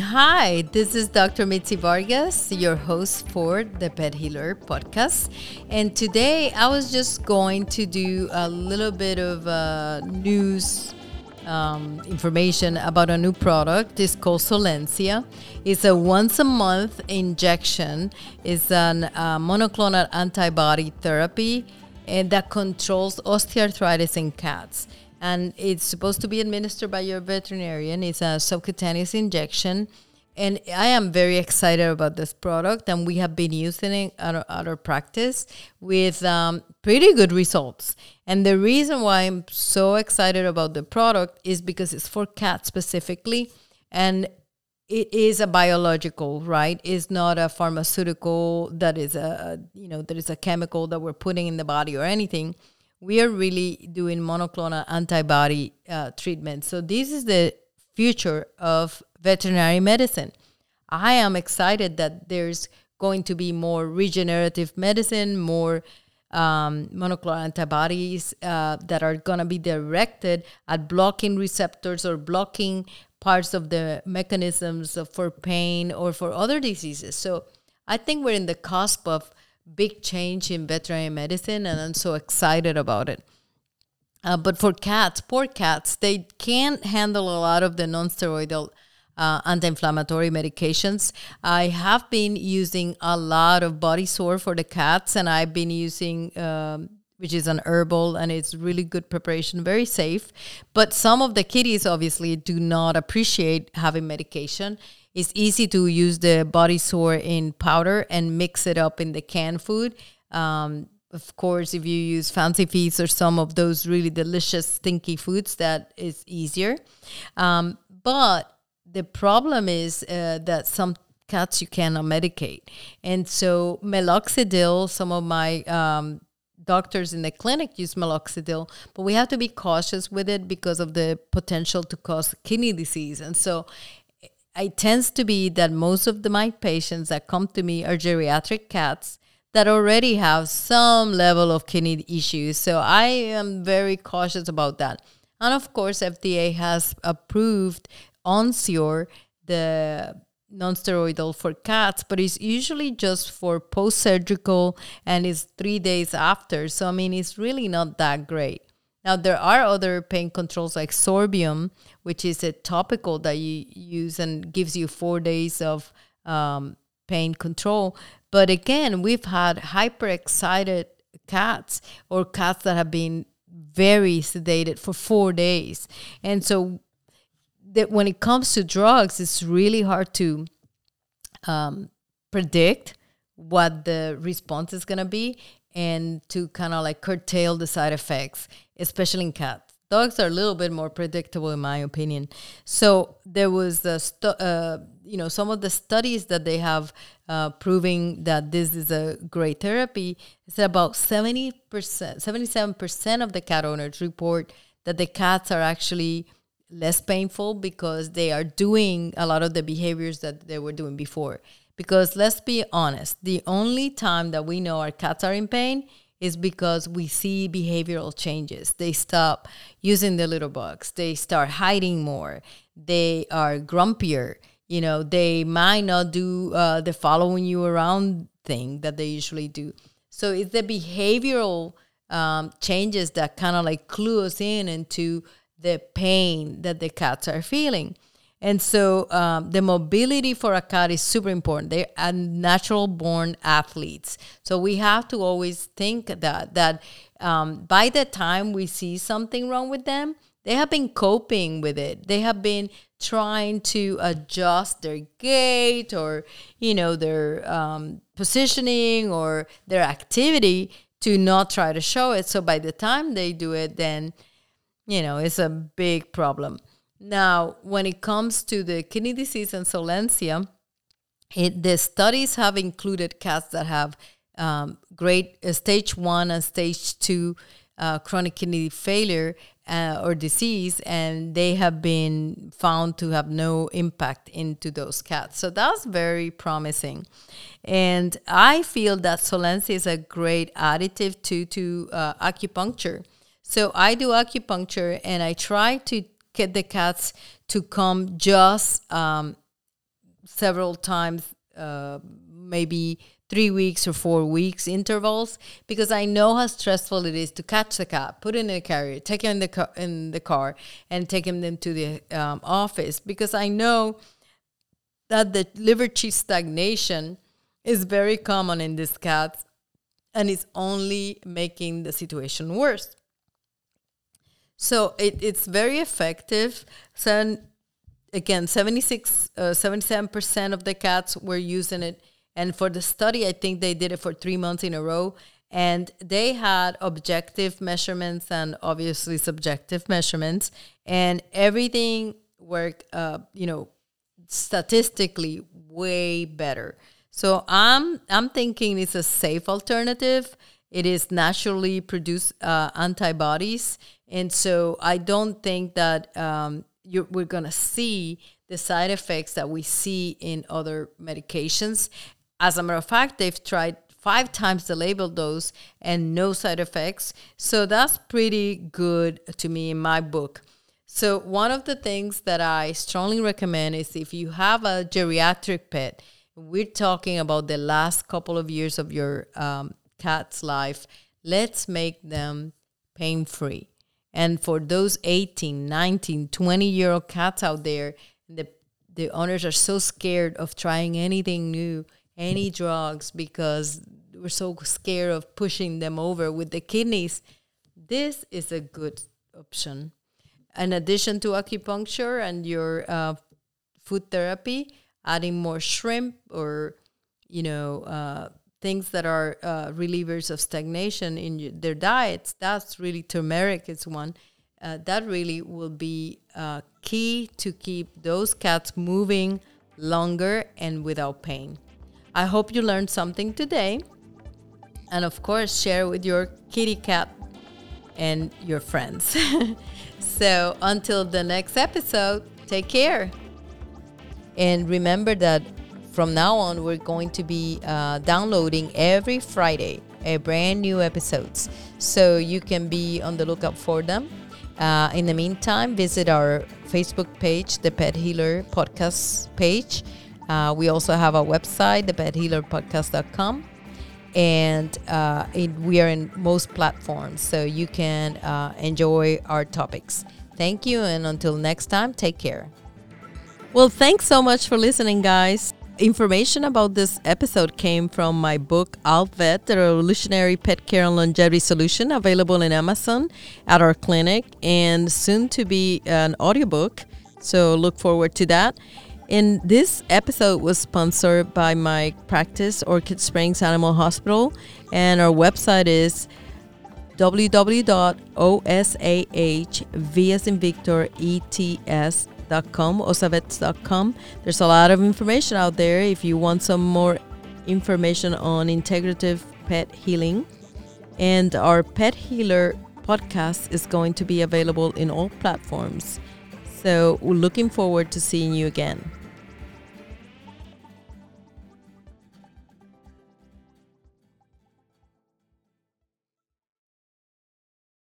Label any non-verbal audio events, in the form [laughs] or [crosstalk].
Hi, this is Dr. Mitzi Vargas, your host for the Pet Healer podcast. And today I was just going to do a little bit of uh, news um, information about a new product. It's called Solensia. It's a once a month injection. It's an uh, monoclonal antibody therapy and that controls osteoarthritis in cats and it's supposed to be administered by your veterinarian. It's a subcutaneous injection. And I am very excited about this product, and we have been using it at our, at our practice with um, pretty good results. And the reason why I'm so excited about the product is because it's for cats specifically, and it is a biological, right? It's not a pharmaceutical that is a you know that is a chemical that we're putting in the body or anything we are really doing monoclonal antibody uh, treatment. So this is the future of veterinary medicine. I am excited that there's going to be more regenerative medicine, more um, monoclonal antibodies uh, that are going to be directed at blocking receptors or blocking parts of the mechanisms for pain or for other diseases. So I think we're in the cusp of big change in veterinary medicine, and I'm so excited about it. Uh, but for cats, poor cats, they can't handle a lot of the non-steroidal uh, anti-inflammatory medications. I have been using a lot of body sore for the cats, and I've been using. Um, which is an herbal and it's really good preparation, very safe. But some of the kitties obviously do not appreciate having medication. It's easy to use the body sore in powder and mix it up in the canned food. Um, of course, if you use fancy feeds or some of those really delicious stinky foods, that is easier. Um, but the problem is uh, that some cats you cannot medicate, and so meloxicam. Some of my um, doctors in the clinic use meloxicam, but we have to be cautious with it because of the potential to cause kidney disease. And so it tends to be that most of the, my patients that come to me are geriatric cats that already have some level of kidney issues. So I am very cautious about that. And of course, FDA has approved Onsior, the non-steroidal for cats, but it's usually just for post-surgical and it's three days after. So I mean, it's really not that great. Now, there are other pain controls like Zorbium, which is a topical that you use and gives you four days of um, pain control. But again, we've had hyper-excited cats or cats that have been very sedated for four days. And so that when it comes to drugs, it's really hard to um, predict what the response is going to be and to kind of like curtail the side effects, especially in cats. Dogs are a little bit more predictable, in my opinion. So there was a stu- uh, you know some of the studies that they have uh, proving that this is a great therapy. It's about seventy percent, seventy-seven percent of the cat owners report that the cats are actually less painful because they are doing a lot of the behaviors that they were doing before. Because let's be honest, the only time that we know our cats are in pain is because we see behavioral changes. They stop using the litter box, they start hiding more, they are grumpier. You know, they might not do uh, the following you around thing that they usually do. So it's the behavioral um, changes that kind of like clue us in into the pain that the cats are feeling. And so um, the mobility for a cat is super important. They are natural born athletes. So we have to always think that that um, by the time we see something wrong with them, they have been coping with it. They have been trying to adjust their gait or you know their um, positioning or their activity to not try to show it. So by the time they do it, then you know it's a big problem. Now, when it comes to the kidney disease and Solensia, it, the studies have included cats that have um, great uh, stage one and stage two uh, chronic kidney failure uh, or disease, and they have been found to have no impact into those cats. So that's very promising, and I feel that Solensia is a great additive to to uh, acupuncture. So I do acupuncture, and I try to get the cats to come just um, several times, uh, maybe three weeks or four weeks intervals, because I know how stressful it is to catch the cat, put it in a carrier, take him in the car, in the car, and take him to the um, office, because I know that the liver qi stagnation is very common in these cats, and it's only making the situation worse. So it, it's very effective. So again, 76, uh, 77% of the cats were using it. And for the study, I think they did it for three months in a row. And they had objective measurements and obviously subjective measurements. And everything worked, uh, you know, statistically way better. So I'm I'm thinking it's a safe alternative. It is naturally produced uh, antibodies, and so I don't think that um, we're going to see the side effects that we see in other medications. As a matter of fact, they've tried five times the label dose and no side effects. So that's pretty good to me in my book. So, one of the things that I strongly recommend is if you have a geriatric pet, we're talking about the last couple of years of your um, cat's life, let's make them pain free. And for those 18, 19, 20 year old cats out there, the, the owners are so scared of trying anything new, any drugs, because we're so scared of pushing them over with the kidneys. This is a good option. In addition to acupuncture and your uh, food therapy, adding more shrimp or, you know, uh, things that are uh, relievers of stagnation in their diets, that's really turmeric is one. Uh, that really will be uh, key to keep those cats moving longer and without pain. I hope you learned something today. And of course, share with your kitty cat and your friends. [laughs] so until the next episode, take care. And remember that from now on, we're going to be uh, downloading every Friday a brand new episodes. So you can be on the lookout for them. Uh, in the meantime, visit our Facebook page, the Pet Healer Podcast page. Uh, we also have a website, thepethealerpodcast.com. And uh, it, we are in most platforms, so you can uh, enjoy our topics. Thank you, and until next time, take care. Well, thanks so much for listening, guys. Information about this episode came from my book, Vet, the Revolutionary Pet Care and Longevity Solution, available in Amazon at our clinic and soon to be an audiobook. So look forward to that. And this episode was sponsored by my practice, Orchid Springs Animal Hospital, and our website is www.osahv osavets.com, osavets.com. There's a lot of information out there if you want some more information on integrative pet healing. And our Pet Healer podcast is going to be available in all platforms. So we're looking forward to seeing you again.